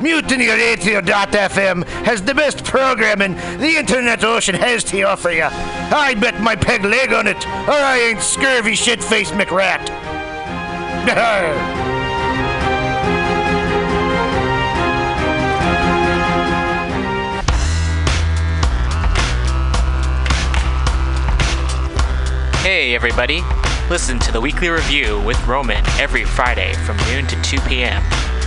MutinyRadio.fm has the best programming the internet ocean has to offer you. I bet my peg leg on it, or I ain't scurvy shit-faced McRat. Hey, everybody. Listen to the weekly review with Roman every Friday from noon to 2 p.m.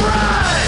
Run!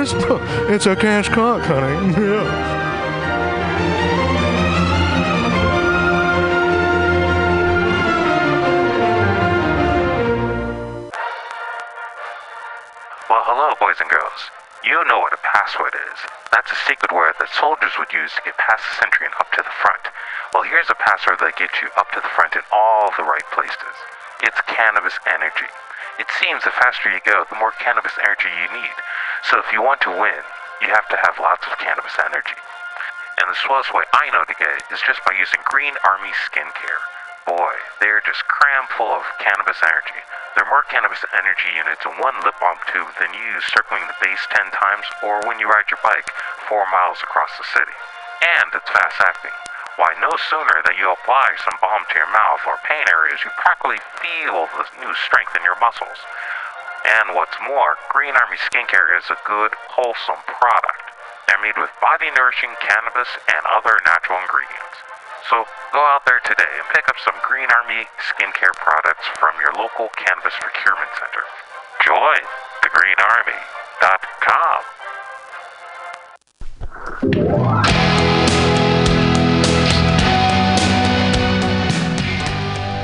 It's a cash cock, honey. Yeah. Well, hello, boys and girls. You know what a password is. That's a secret word that soldiers would use to get past the sentry and up to the front. Well, here's a password that gets you up to the front in all the right places. It's cannabis energy. It seems the faster you go, the more cannabis energy you need. So if you want to win, you have to have lots of cannabis energy. And the swellest way I know to get it is just by using Green Army Skincare. Boy, they're just cram full of cannabis energy. There are more cannabis energy units in one lip balm tube than you use circling the base 10 times or when you ride your bike 4 miles across the city. And it's fast acting. Why, no sooner than you apply some balm to your mouth or pain areas, you practically feel the new strength in your muscles. And what's more, Green Army Skincare is a good, wholesome product. They're made with body nourishing cannabis and other natural ingredients. So go out there today and pick up some Green Army skincare products from your local cannabis procurement center. Join thegreenarmy.com.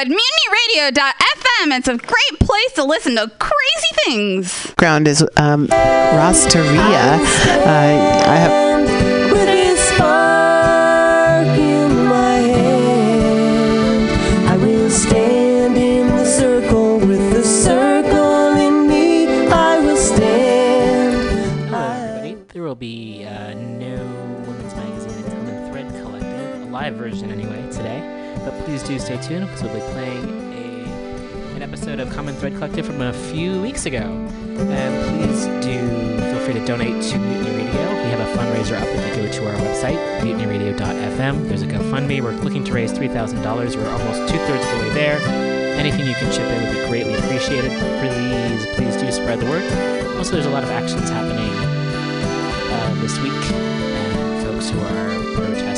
At mutinyradio.fm. It's a great place to listen to crazy things. Ground is um, Rosteria. Uh, I have. With this spark in my hand, I will stand in the circle with the circle in me. I will stand. Hello, everybody. There will be a new women's magazine and Common Thread Collective, a live version anyway, today. But please do stay tuned because we'll be Thread Collective from a few weeks ago. And please do feel free to donate to Mutiny Radio. We have a fundraiser up if you go to our website, mutinyradio.fm. There's a GoFundMe. We're looking to raise $3,000. We're almost two thirds of the way there. Anything you can chip in would be greatly appreciated. Please, please do spread the word. Also, there's a lot of actions happening uh, this week and folks who are protesting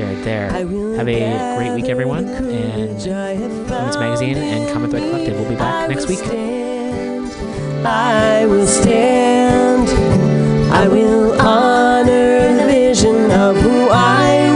shared there. Have a great week, everyone. And Women's Magazine and Common Thread Collective will be back next week. I will stand. I will honor the vision of who I will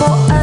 About time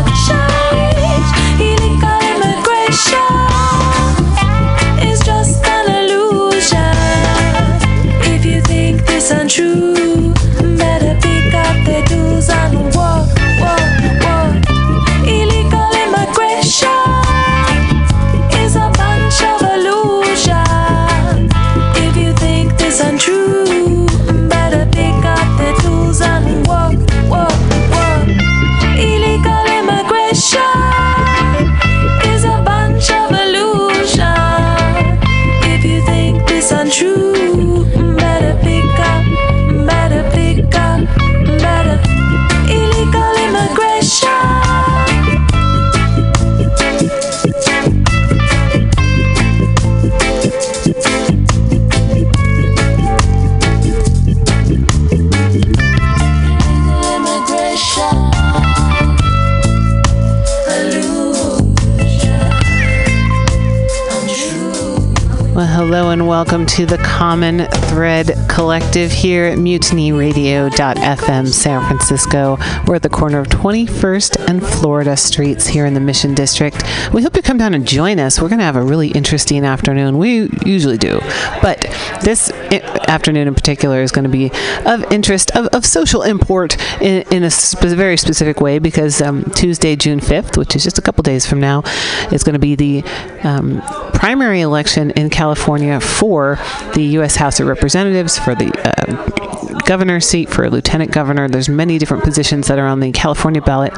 welcome to the Common Thread Collective here at mutinyradio.fm San Francisco. We're at the corner of 21st and Florida Streets here in the Mission District. We hope you come down and join us. We're going to have a really interesting afternoon. We usually do. But this afternoon in particular is going to be of interest, of, of social import in, in a spe- very specific way because um, Tuesday, June 5th, which is just a couple days from now, is going to be the um, primary election in California for the U.S. House of Representatives, for the uh, governor seat, for a lieutenant governor. There's many different positions that are on the California ballot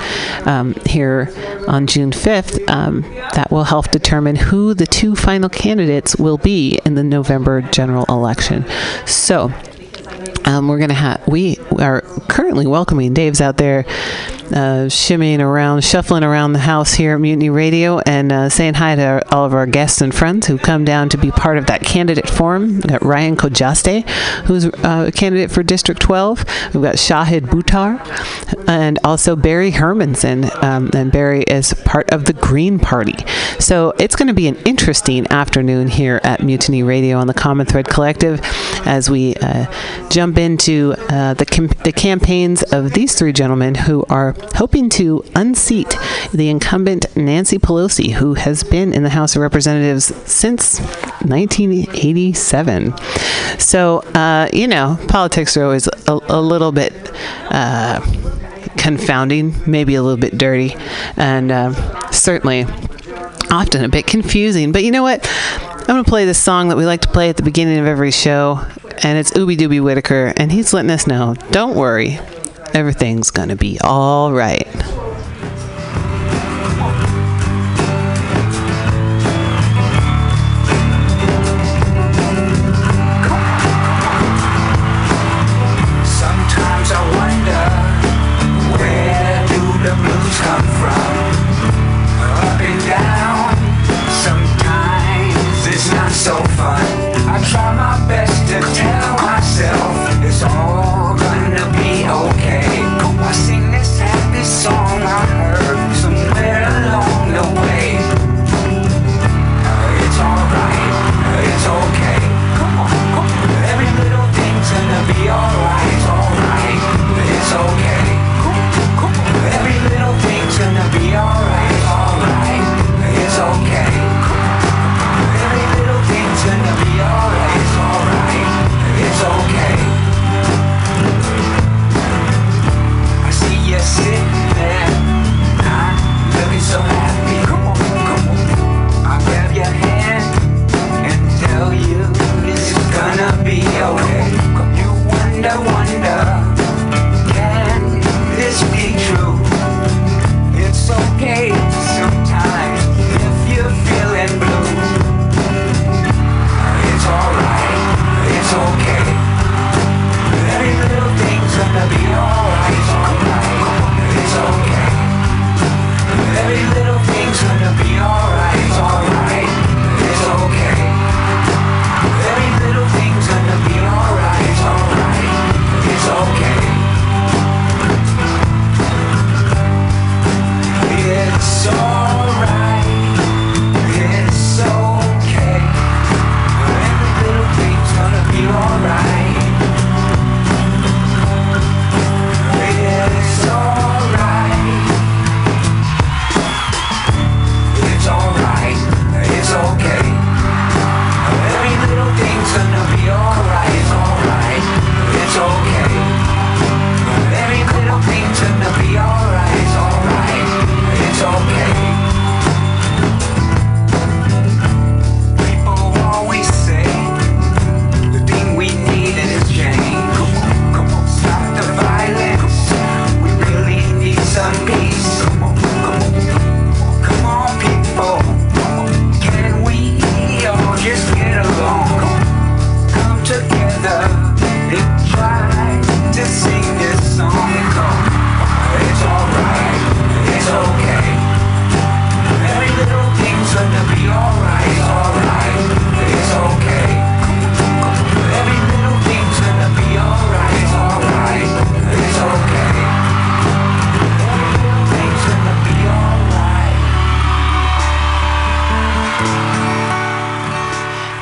um, here on June 5th um, that will help determine who the two final candidates will be in the November general election. So, um, we're gonna have we are currently welcoming Dave's out there uh, shimmying around, shuffling around the house here at Mutiny Radio, and uh, saying hi to our, all of our guests and friends who come down to be part of that candidate forum. We've got Ryan Khojasteh, who's uh, a candidate for District 12. We've got Shahid Buttar, and also Barry Hermanson. Um, and Barry is part of the Green Party. So it's going to be an interesting afternoon here at Mutiny Radio on the Common Thread Collective as we uh, jump into uh, the, com- the campaigns of these three gentlemen who are hoping to unseat the incumbent Nancy Pelosi, who has been in the House of Representatives since 1987. So, uh, you know, politics are always a, a little bit. Uh, confounding, maybe a little bit dirty, and uh, certainly often a bit confusing. But you know what? I'm going to play this song that we like to play at the beginning of every show, and it's Ooby Dooby Whitaker, and he's letting us know don't worry, everything's going to be all right.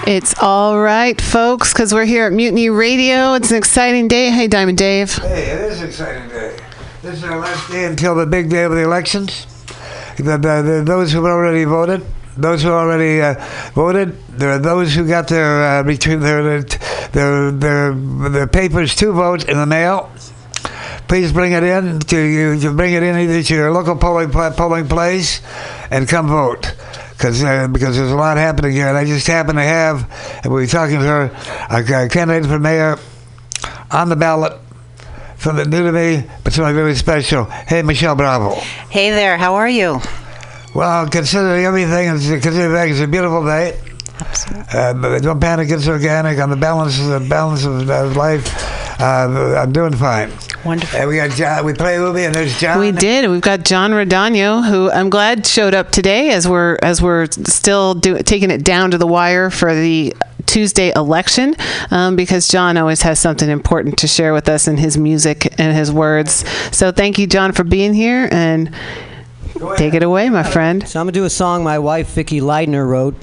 It's all right, folks, because we're here at Mutiny Radio. It's an exciting day. Hey, Diamond Dave. Hey, it is an exciting day. This is our last day until the big day of the elections. The, the, the, those who have already voted, those who already uh, voted, there are those who got their uh, between their their their their papers to vote in the mail. Please bring it in to you. Bring it in either to your local polling polling place, and come vote. Because uh, because there's a lot happening here, and I just happen to have, and we were talking to her, a, a candidate for mayor on the ballot something new to me, but something really special. Hey, Michelle Bravo. Hey there, how are you? Well, considering everything, it's, considering everything, it's a beautiful day. Uh, but don't panic, it's organic. On the balance, the balance of uh, life, uh, I'm doing fine. Wonderful. And we got John. We play Ubi, and there's John. We did. We've got John Rodano, who I'm glad showed up today, as we're as we're still do, taking it down to the wire for the Tuesday election, um, because John always has something important to share with us in his music and his words. So thank you, John, for being here, and take it away, my friend. So I'm gonna do a song my wife Vicky Leidner wrote.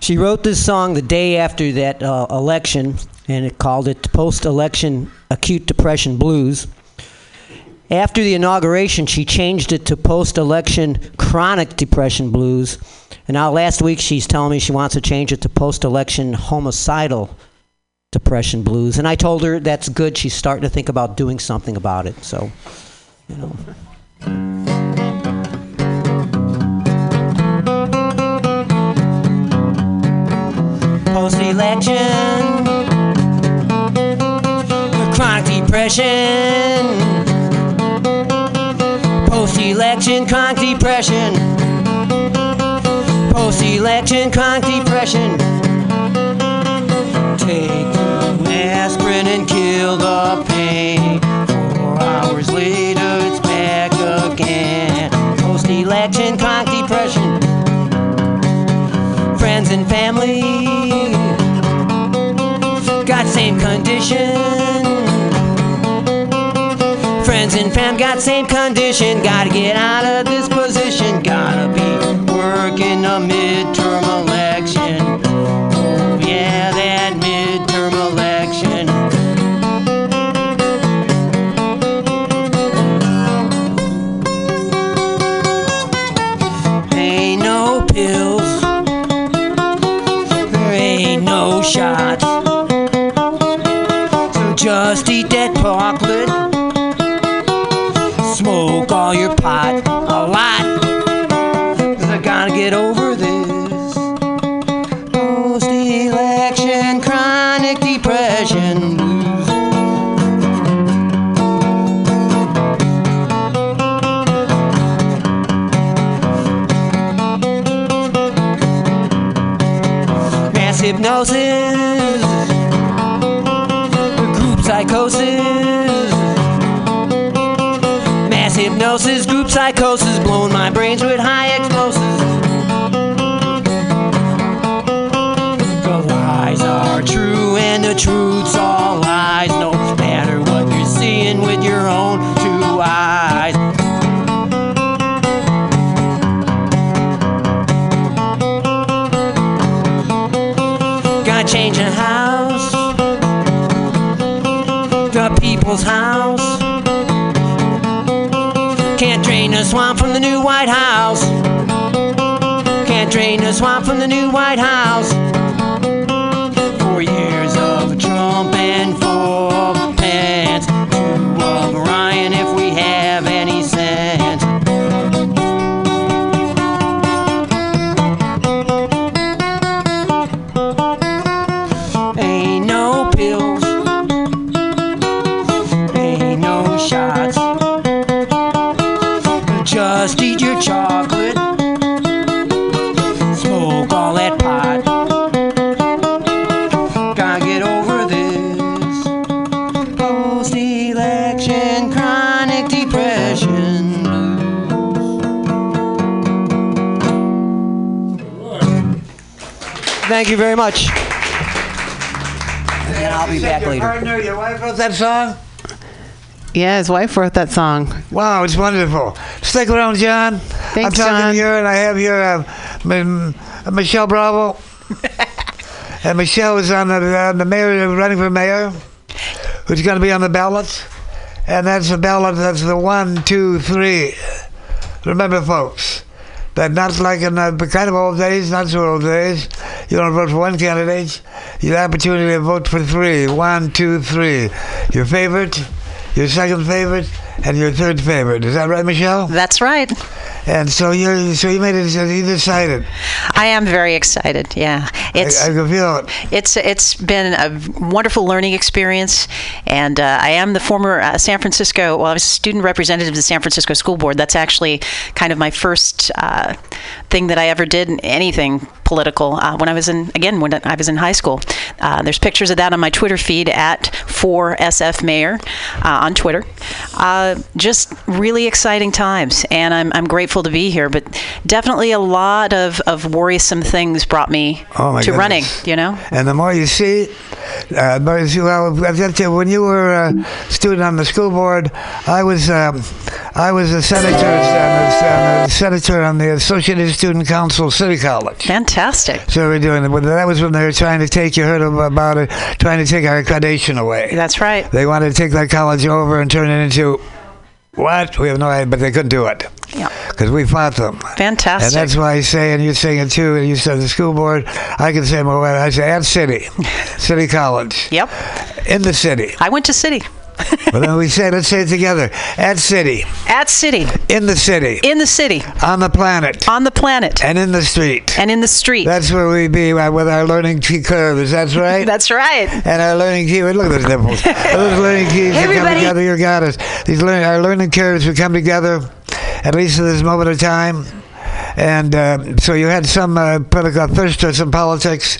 She wrote this song the day after that uh, election, and it called it "Post-Election Acute Depression Blues." After the inauguration, she changed it to "Post-Election Chronic Depression Blues," and now last week she's telling me she wants to change it to "Post-Election Homicidal Depression Blues." And I told her that's good. She's starting to think about doing something about it. So, you know. Post-election, depression. Post-election, chronic depression. Post-election, chronic depression. Take aspirin and kill the pain. Four hours later, it's back again. Post-election, chronic depression. Friends and family got same condition. Got same condition. Gotta get out of hypnosis, group psychosis. Mass hypnosis, group psychosis, blowing my brains with high explosives. The lies are true and the truth's all lies, no matter what you're seeing with your own two eyes. House. Can't drain the swamp from the new White House. Can't drain the swamp from the new White House. Thank you very much. And I'll be back Your later. partner, your wife wrote that song? Yeah, his wife wrote that song. Wow, it's wonderful. Stick around, John. Thanks, John. I'm talking John. you, and I have here uh, M- M- Michelle Bravo. and Michelle is on the, on the mayor, running for mayor, who's going to be on the ballot. And that's the ballot, that's the one, two, three. Remember, folks, that not like in the kind of old days, not so old days, you don't vote for one candidate, you have the opportunity to vote for three. One, two, three. Your favorite, your second favorite, and your third favorite. Is that right, Michelle? That's right. And so you so you made it. You decided. I am very excited. Yeah, it's I, I can feel it. it's it's been a wonderful learning experience, and uh, I am the former uh, San Francisco. Well, I was a student representative of the San Francisco School Board. That's actually kind of my first uh, thing that I ever did in anything political uh, when I was in again when I was in high school. Uh, there's pictures of that on my Twitter feed at 4SF Mayor uh, on Twitter. Uh, just really exciting times, and I'm, I'm grateful to be here. But definitely a lot of, of worrisome things brought me Oh, to goodness. running. You know. And the more you see, uh, the more you see. Well, I tell you, when you were a student on the school board, I was um, I was a senator, uh, a senator on the Associated Student Council, City College. Fantastic. So we we're doing it. But that was when they were trying to take. You heard about it, trying to take our accreditation away. That's right. They wanted to take that college over and turn it into what? We have no idea, but they couldn't do it. Yeah. Because we fought them. Fantastic. And that's why I say, and you're saying it too, and you said the school board, I can say more. I say at City, City College. Yep. In the city. I went to City. Well, then we say, let's say it together. At city. At city. In the city. In the city. On the planet. On the planet. And in the street. And in the street. That's where we be uh, with our learning key curves. That's right. That's right. And our learning key. Look at those nipples. those learning keys that come everybody. together. You got us. These learn, our learning curves would come together, at least at this moment of time. And uh, so you had some uh, political thirst or some politics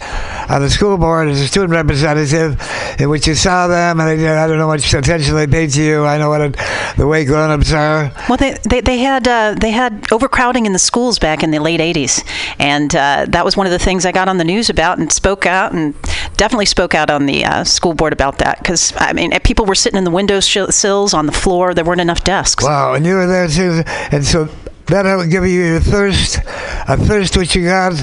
on the school board as a student representative, in which you saw them, and they, I don't know how much attention they paid to you. I know what it, the way grown-ups are. Well, they, they, they had uh, they had overcrowding in the schools back in the late '80s, and uh, that was one of the things I got on the news about and spoke out and definitely spoke out on the uh, school board about that because I mean people were sitting in the window sh- sills on the floor. There weren't enough desks. Wow, and you were there too, and so that'll give you a thirst, a thirst which you got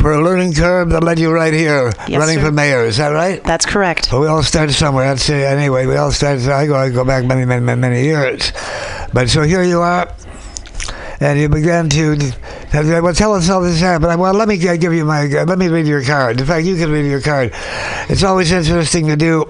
for a learning curve that led you right here, Yes, running sir. for mayor. Is that right? That's correct. Well, we all started somewhere. That's it. Anyway, we all started. I go, I go back many, many, many, many years. But so here you are, and you began to. Well, tell us how this happened. Well, let me give you my. Let me read your card. In fact, you can read your card. It's always interesting to do.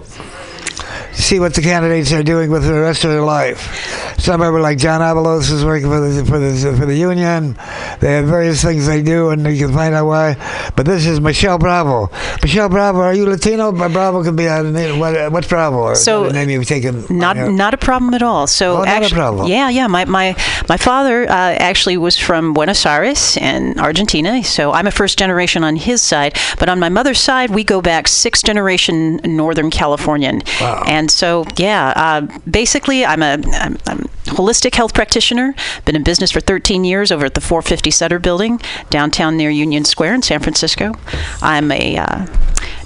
See what the candidates are doing with the rest of their life. Some of them, like John Avalos, is working for the for the for the union. They have various things they do, and you can find out why. But this is Michelle Bravo. Michelle Bravo, are you Latino? Bravo can be uh, a name. What, uh, what's Bravo? Or So, name you've taken? Uh, not yeah. not a problem at all. So Oh, not a problem. Yeah, yeah. My my my father uh, actually was from Buenos Aires in Argentina, so I'm a first generation on his side. But on my mother's side, we go back six generation Northern Californian. Wow. And so yeah, uh, basically I'm a I'm, I'm holistic health practitioner. Been in business for 13 years over at the 450 Sutter Building downtown near Union Square in San Francisco. I'm a uh,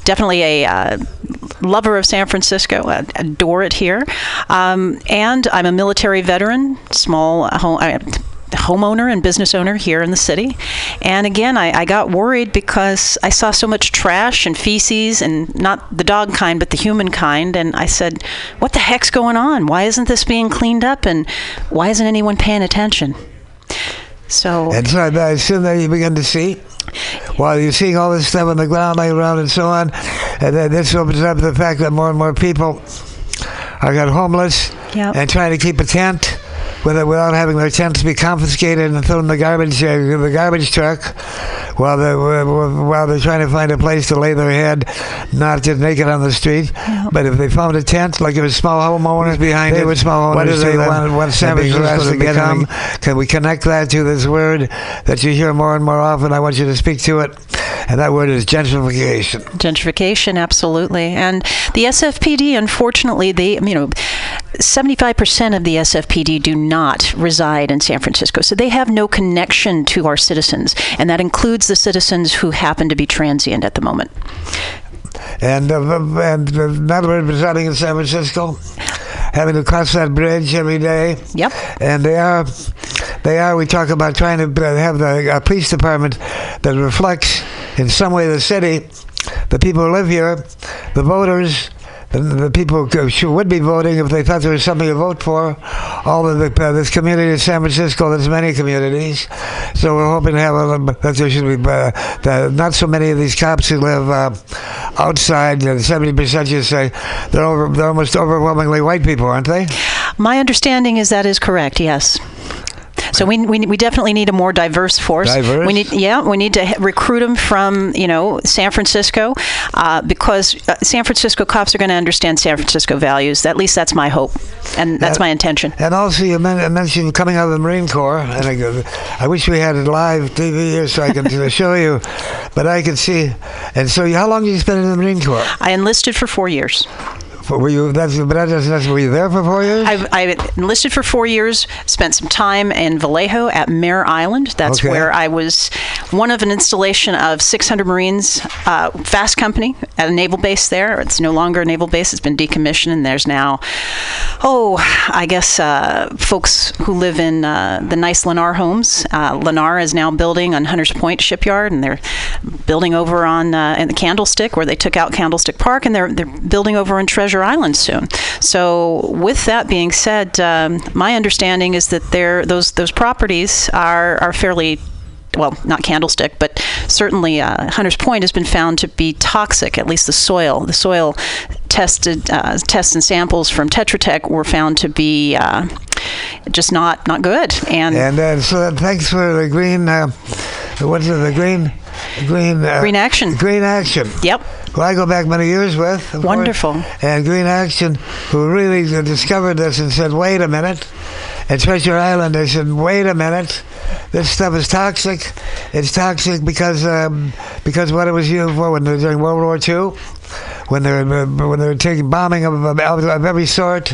definitely a uh, lover of San Francisco. I adore it here. Um, and I'm a military veteran, small home. I, homeowner and business owner here in the city. And again, I, I got worried because I saw so much trash and feces, and not the dog kind, but the human kind. And I said, What the heck's going on? Why isn't this being cleaned up? And why isn't anyone paying attention? So And so I assume that you begin to see. While you're seeing all this stuff on the ground laying around and so on, and then this opens up the fact that more and more people are got homeless Yep. and trying to keep a tent without having their tents be confiscated and thrown in the garbage uh, the garbage truck while they're while they're trying to find a place to lay their head, not just naked on the street. But if they found a tent, like if it's small homeowners behind they it, would small what do owners they do want? What And San because Francisco to the become? Can we connect that to this word that you hear more and more often? I want you to speak to it, and that word is gentrification. Gentrification, absolutely. And the SFPD, unfortunately, they, you know, 75% of the SFPD do not reside in San Francisco. So they have no connection to our citizens. And that includes the citizens who happen to be transient at the moment. And uh, and uh, not representing in San Francisco, having to cross that bridge every day. Yep. And they are, they are. We talk about trying to uh, have the uh, police department that reflects in some way the city, the people who live here, the voters. The, the people who would be voting if they thought there was something to vote for. All of the, uh, this community in San Francisco, there's many communities, so we're hoping to have a, that there should be uh, that not so many of these cops who live uh, outside. Seventy percent, you say, they're over, they're almost overwhelmingly white people, aren't they? My understanding is that is correct, yes. So we, we, we definitely need a more diverse force. Diverse? We need yeah we need to recruit them from you know San Francisco uh, because uh, San Francisco cops are going to understand San Francisco values. At least that's my hope, and that's my intention. And also, you men- mentioned coming out of the Marine Corps, and I, I wish we had it live TV here so I could uh, show you, but I could see. And so, how long did you spend in the Marine Corps? I enlisted for four years. Were you? That's, but that. That's, were you there for four years? I, I enlisted for four years, spent some time in Vallejo at Mare Island. That's Okay. where I was one of an installation of 600 Marines, uh, Fast Company at a naval base there. It's no longer a naval base, it's been decommissioned, and there's now, oh, I guess uh, folks who live in uh, the nice Lennar homes. Uh, Lennar is now building on Hunters Point Shipyard, and they're building over on uh, in the Candlestick, where they took out Candlestick Park, and they're, they're building over in Treasure Island soon. So, with that being said, um, my understanding is that they're, those those properties are are fairly well, not Candlestick, but certainly uh, Hunters Point has been found to be toxic. At least the soil, the soil tested uh, tests and samples from Tetra Tech were found to be uh, just not not good. And And uh, so thanks for the green. Uh, what's it? The green. Green. Uh, Green Action. Green Action. Yep. Who I go back many years with. of course. Wonderful. And Green Action, who really discovered this and said, "Wait a minute." At Treasure Island, they said, "Wait a minute, this stuff is toxic. It's toxic because um, because what it was used for when they were during World War II, when they were when they were taking bombing of, of, of every sort,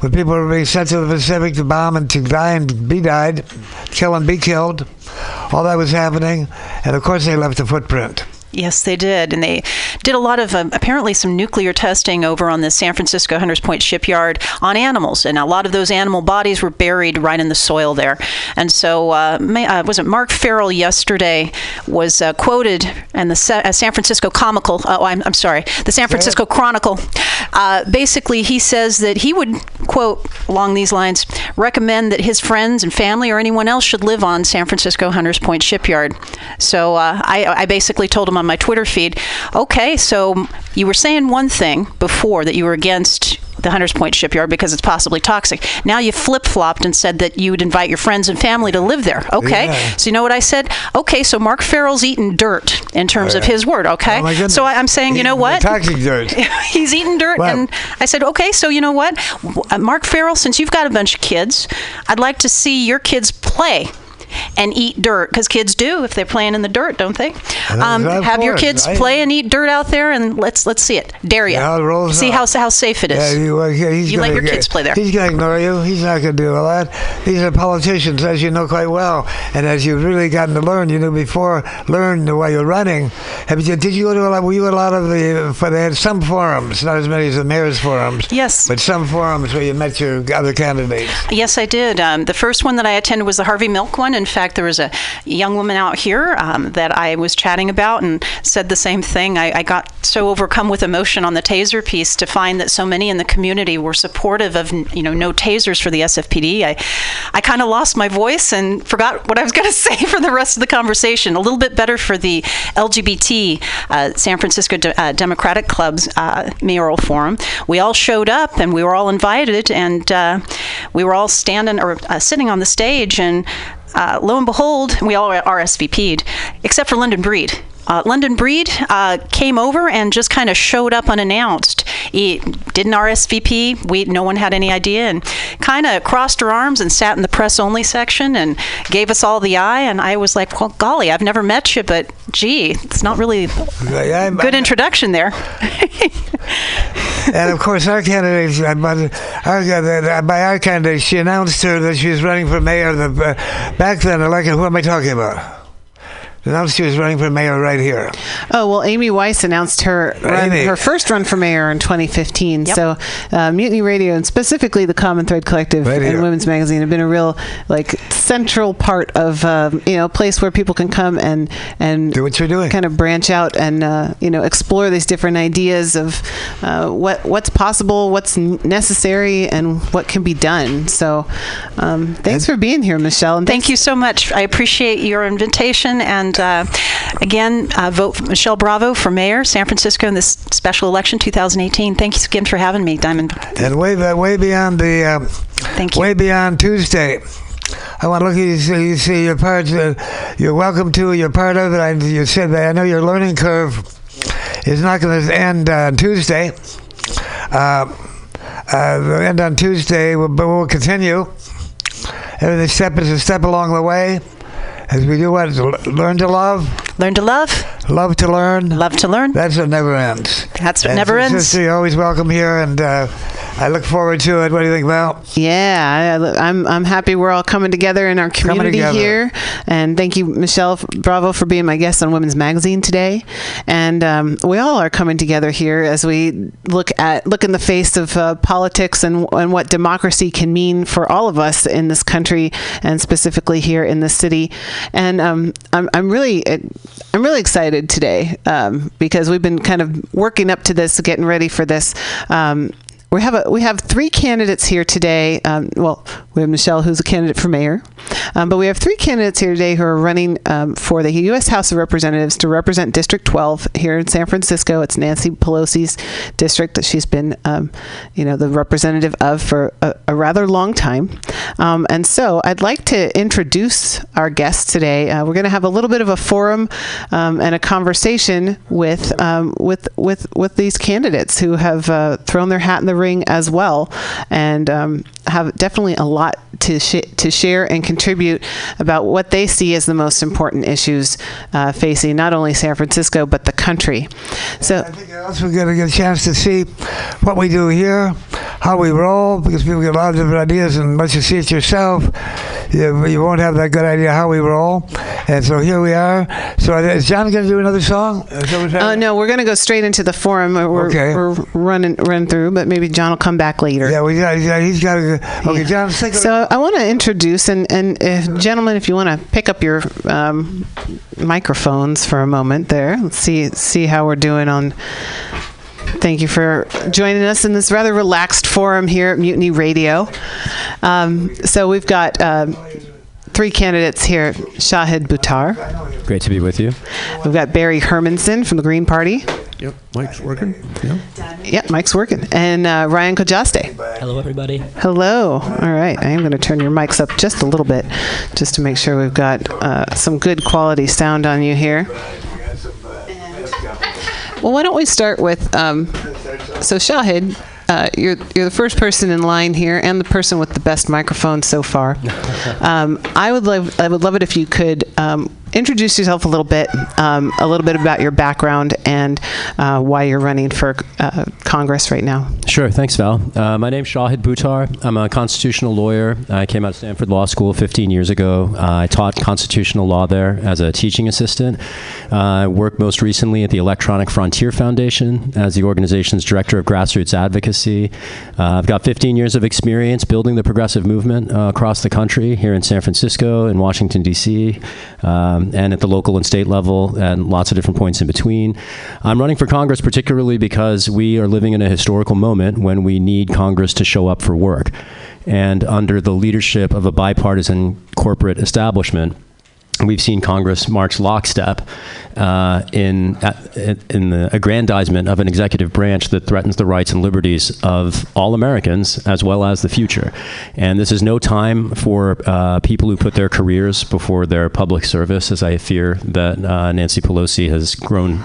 when people were being sent to the Pacific to bomb and to die and be died, kill and be killed, all that was happening, and of course they left a footprint. Yes, they did, and they did a lot of um, apparently some nuclear testing over on the San Francisco Hunters Point shipyard on animals, and a lot of those animal bodies were buried right in the soil there. And so, uh, may, uh, was it Mark Farrell yesterday was uh, quoted in the Sa- uh, San Francisco Comical? Oh, I'm, I'm sorry, the San Francisco Chronicle. Uh, basically, he says that he would quote along these lines recommend that his friends and family or anyone else should live on San Francisco Hunters Point shipyard. So uh, I, I basically told him on my Twitter feed, okay, so you were saying one thing before that you were against the Hunters Point shipyard because it's possibly toxic. Now you flip flopped and said that you would invite your friends and family to live there. Okay, Yeah. so you know what I said? Okay, so Mark Farrell's eating dirt in terms Oh, of his word. Okay, Oh, my so I, I'm saying, you know what? Toxic dirt. He's eating dirt, and I said, okay, so you know what, uh, Mark Farrell, since you've got a bunch of kids, I'd like to see your kids play. And eat dirt because kids do if they're playing in the dirt, don't they? Um, have your kids play and eat dirt out there, and let's let's see it. Dare you? Yeah, see how how safe it is. Yeah, you, uh, yeah, You let your kids play there. He's going to ignore you. He's not going to do all that. These are politicians, as you know quite well, and as you've really gotten to learn, you knew before, learn the while you're running. Have you, did you go to a lot? Were you at a lot of the? For they had some forums, not as many as the mayor's forums. Yes. but some forums where you met your other candidates. Yes, I did. Um, the first one that I attended was the Harvey Milk one. In fact, there was a young woman out here um, that I was chatting about and said the same thing. I, I got so overcome with emotion on the taser piece to find that so many in the community were supportive of you know no tasers for the SFPD. I I kind of lost my voice and forgot what I was going to say for the rest of the conversation. A little bit better for the LGBT uh, San Francisco De- uh, Democratic Club's uh, mayoral forum. We all showed up and we were all invited and uh, we were all standing or uh, sitting on the stage and uh, lo and behold, we all RSVP'd, except for London Breed. Uh, London Breed uh, came over and just kind of showed up unannounced. He didn't RSVP. We no one had any idea, and kind of crossed her arms and sat in the press only section and gave us all the eye. And I was like, "Well, golly, I've never met you, but gee, it's not really Yeah, good introduction there." and of course, our candidates, uh, our, uh, by our candidate, she announced her that she was running for mayor. The, uh, back then, election, who am I talking about? Announced she was running for mayor right here. Oh well, Amy Weiss announced her run, her first run for mayor in 2015. Yep. So, uh, Mutiny Radio and specifically the Common Thread Collective Right and. Women's Magazine have been a real like central part of um, you know a place where people can come and and do what you're doing, kind of branch out and uh, you know explore these different ideas of uh, what what's possible, what's necessary, and what can be done. So, um, thanks for being here, Michelle. And Thank you so much. I appreciate your invitation. And uh, again, uh, vote for Michelle Bravo for mayor, San Francisco, in this special election 2018. Thanks again for having me, Diamond. And way, way beyond the, um, Thank way beyond Tuesday. I want to look at you. See, you see your part. Uh, you're welcome to. You're part of it. I, you said that. I know your learning curve is not going to end on Tuesday. Uh, uh, end on Tuesday, but we'll continue. Every step is a step along the way. As we do what? Learn to love. Learn to love. Love to learn. Love to learn. That's what never ends. That's what And never ends. Sister, you're always welcome here, and uh, I look forward to it. What do you think, Val? Yeah, I, I'm I'm happy we're all coming together in our community here, and thank you, Michelle Bravo, for being my guest on Women's Magazine today. And um, we all are coming together here as we look at look in the face of uh, politics and and what democracy can mean for all of us in this country, and specifically here in the city. And um, I'm I'm really I'm really excited today um, because we've been kind of working up to this, getting ready for this. Um, we have a we have three candidates here today. Um, well, we have Michelle, who's a candidate for mayor, um, but we have three candidates here today who are running um, for the U.S. House of Representatives to represent District 12 here in San Francisco. It's Nancy Pelosi's district that she's been, um, you know, the representative of for a, a rather long time. Um, and so, I'd like to introduce our guests today. Uh, we're going to have a little bit of a forum um, and a conversation with um, with with with these candidates who have uh, thrown their hat in the ring as well, and have definitely a lot to sh- to share and contribute about what they see as the most important issues uh, facing not only San Francisco but the country. So. I think also, we're going to get a chance to see what we do here, how we roll, because people get a lot of different ideas, and once you see it yourself, you, you won't have that good idea how we roll. And so here we are. So is John going to do another song? Uh, no, we're going to go straight into the forum. We're, Okay. we're running run through, but maybe John will come back later. Yeah, we got, he's got, he's to go. Okay, John, So I want to introduce and and if, gentlemen, if you want to pick up your um, microphones for a moment there, let's see see how we're doing on. Thank you for joining us in this rather relaxed forum here at Mutiny Radio. Um, so we've got. Um, Three candidates here Shahid Buttar. Great to be with you. We've got Barry Hermanson from the Green Party. Yep, Mike's working. Yeah. Yep, Mike's working. And uh, Ryan Khojasteh. Hello, everybody. Hello. All right. I am going to turn your mics up just a little bit just to make sure we've got uh, some good quality sound on you here. Well, why don't we start with um, so Shahid, uh, you're you're the first person in line here and the person with the best microphone so far. Um, I would love I would love it if you could um, introduce yourself a little bit, um, a little bit about your background and uh, why you're running for uh, Congress right now. Sure, thanks, Val. Uh, my name's Shahid Buttar. I'm a constitutional lawyer. I came out of Stanford Law School 15 years ago. Uh, I taught constitutional law there as a teaching assistant. Uh, I worked most recently at the Electronic Frontier Foundation as the organization's director of grassroots advocacy. Uh, I've got 15 years of experience building the progressive movement across the country, here in San Francisco, in Washington, D.C., um, Um, and at the local and state level, and lots of different points in between. I'm running for Congress particularly because we are living in a historical moment when we need Congress to show up for work. And under the leadership of a bipartisan corporate establishment, we've seen Congress march lockstep uh, in in the aggrandizement of an executive branch that threatens the rights and liberties of all Americans as well as the future. And this is no time for uh, people who put their careers before their public service, as I fear that uh, Nancy Pelosi has grown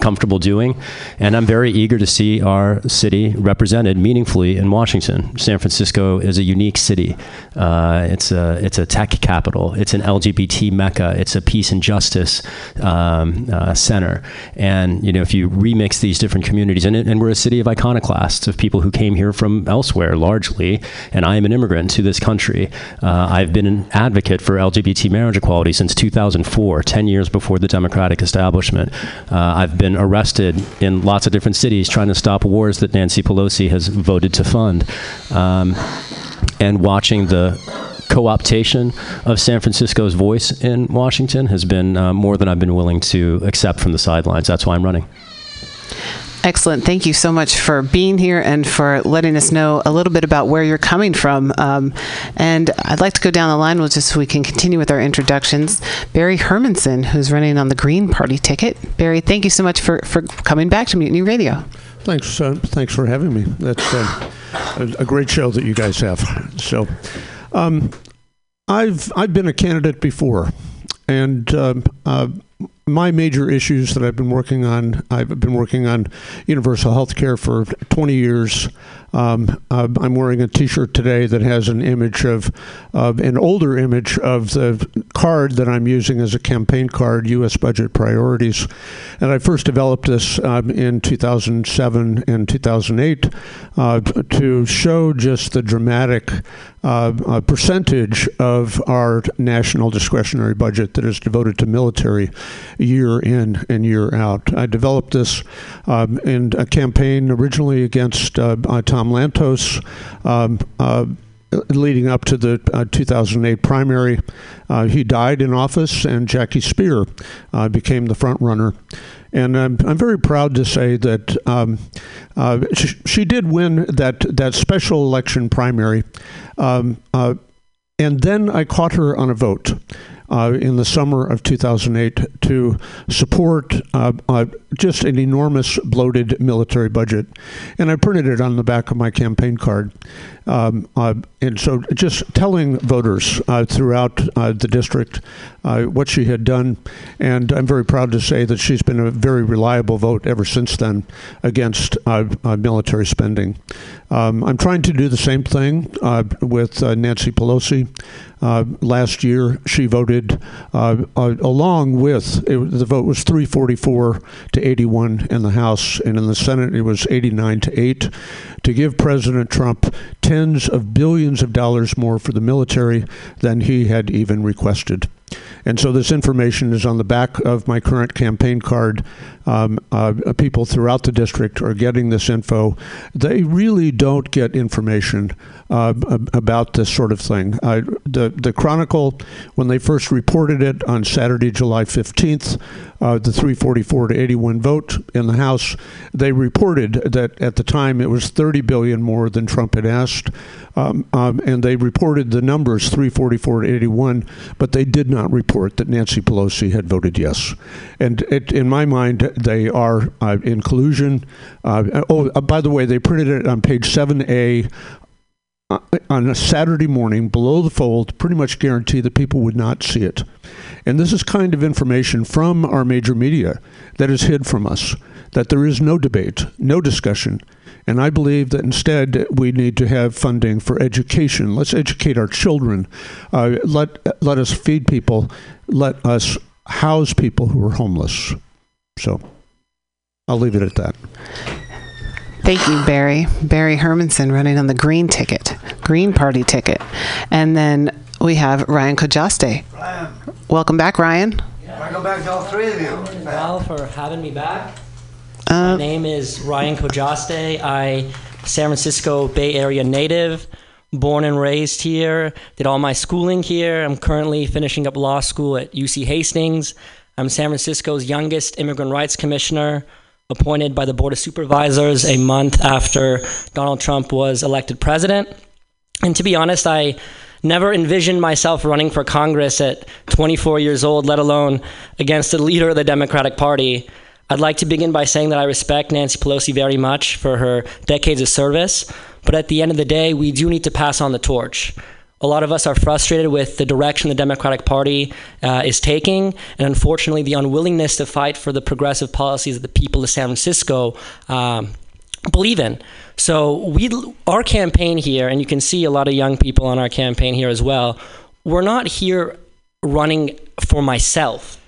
comfortable doing. And I'm very eager to see our city represented meaningfully in Washington. San Francisco is a unique city. Uh, it's a it's a tech capital. It's an LGBT mecca. It's a peace and justice um, uh, center. And you know, if you remix these different communities, and, and we're a city of iconoclasts of people who came here from elsewhere largely. And I am an immigrant to this country. Uh, I've been an advocate for LGBT marriage equality since 2004, 10 years before the Democratic establishment. Uh, I've been arrested in lots of different cities trying to stop wars that Nancy Pelosi has voted to fund. Um, and watching the co-optation of San Francisco's voice in Washington has been uh, more than I've been willing to accept from the sidelines. That's why I'm running. Excellent. Thank you so much for being here and for letting us know a little bit about where you're coming from. Um, and I'd like to go down the line with just so we can continue with our introductions. Barry Hermanson, who's running on the Green Party ticket. Barry, thank you so much for, for coming back to Mutiny Radio. Thanks, uh, thanks for having me. That's uh, a, a great show that you guys have. So, um, I've I've been a candidate before, and um, uh, my major issues that I've been working on, I've been working on universal health care for 20 years. Um, uh, I'm wearing a T-shirt today that has an image of, of an older image of the card that I'm using as a campaign card, U.S. Budget Priorities, and I first developed this um, in 2007 and 2008 uh, to show just the dramatic uh, uh, percentage of our national discretionary budget that is devoted to military year in and year out. I developed this um, in a campaign originally against uh, uh, Tom Lantos. Um, uh, leading up to the uh, 2008 primary. Uh, he died in office, and Jackie Speier uh, became the front runner. And I'm, I'm very proud to say that um, uh, she, did win that, that special election primary. Um, and then I caught her on a vote. Uh, in the summer of 2008 to support uh, uh, just an enormous bloated military budget. And I printed it on the back of my campaign card. Um, uh, and so just telling voters uh, throughout uh, the district what she had done. And I'm very proud to say that she's been a very reliable vote ever since then against military spending. Um, I'm trying to do the same thing uh, with uh, Nancy Pelosi. Uh, last year, she voted uh, along with it, the vote was 344 to 81 in the House, and in the Senate it was 89 to 8 to give President Trump tens of billions of dollars more for the military than he had even requested. And so this information is on the back of my current campaign card. Um, uh, people throughout the district are getting this info. They really don't get information uh, about this sort of thing. I, the the Chronicle, when they first reported it on Saturday, July fifteenth, uh, the 344 to 81 vote in the House, they reported that at the time it was 30 billion more than Trump had asked, um, um, and they reported the numbers 344 to 81, but they did not report that Nancy Pelosi had voted yes. And it, in my mind, they are uh, in collusion. Uh, oh, uh, by the way, they printed it on page 7A uh, on a Saturday morning below the fold, pretty much guarantee that people would not see it. And this is kind of information from our major media that is hid from us, that there is no debate, no discussion. And I believe that instead we need to have funding for education. Let's educate our children. Uh, let, let us feed people. Let us house people who are homeless. So I'll leave it at that. Thank you, Barry. Barry Hermanson running on the green ticket, green party ticket. And then we have Ryan Khojasteh. Ryan. Welcome back, Ryan. I go back to all three of you. Well, for having me back. Uh, My name is Ryan Khojasteh. I San Francisco Bay Area native, born and raised here. Did all my schooling here. I'm currently finishing up law school at UC Hastings. I'm San Francisco's youngest immigrant rights commissioner, appointed by the Board of Supervisors a month after Donald Trump was elected president. And to be honest, I never envisioned myself running for Congress at 24 years old, let alone against the leader of the Democratic Party. I'd like to begin by saying that I respect Nancy Pelosi very much for her decades of service, but at the end of the day, we do need to pass on the torch. A lot of us are frustrated with the direction the Democratic Party uh, is taking, and unfortunately, the unwillingness to fight for the progressive policies that the people of San Francisco um, believe in. So we, our campaign here, and you can see a lot of young people on our campaign here as well. We're not here running for myself.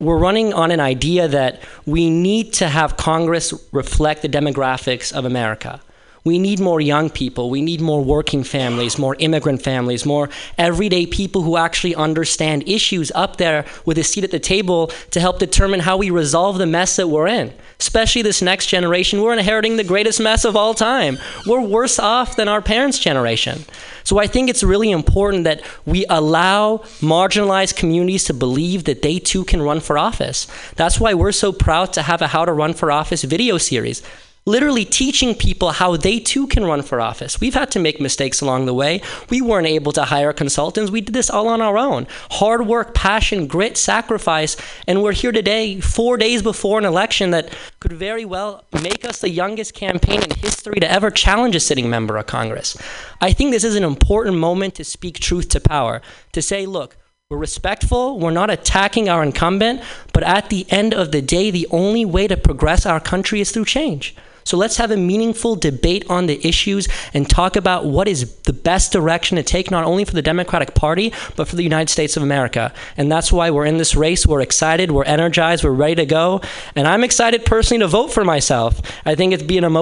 We're running on an idea that we need to have Congress reflect the demographics of America. We need more young people. We need more working families, more immigrant families, more everyday people who actually understand issues up there with a seat at the table to help determine how we resolve the mess that we're in. Especially this next generation, we're inheriting the greatest mess of all time. We're worse off than our parents' generation. So I think it's really important that we allow marginalized communities to believe that they too can run for office. That's why we're so proud to have a How to Run for Office video series literally teaching people how they too can run for office. We've had to make mistakes along the way. We weren't able to hire consultants. We did this all on our own. Hard work, passion, grit, sacrifice. And we're here today, four days before an election that could very well make us the youngest campaign in history to ever challenge a sitting member of Congress. I think this is an important moment to speak truth to power, to say, look, we're respectful. We're not attacking our incumbent. But at the end of the day, the only way to progress our country is through change. So let's have a meaningful debate on the issues and talk about what is the best direction to take, not only for the Democratic Party, but for the United States of America. And that's why we're in this race. We're excited, we're energized, we're ready to go. And I'm excited personally to vote for myself. I think it's be an emotional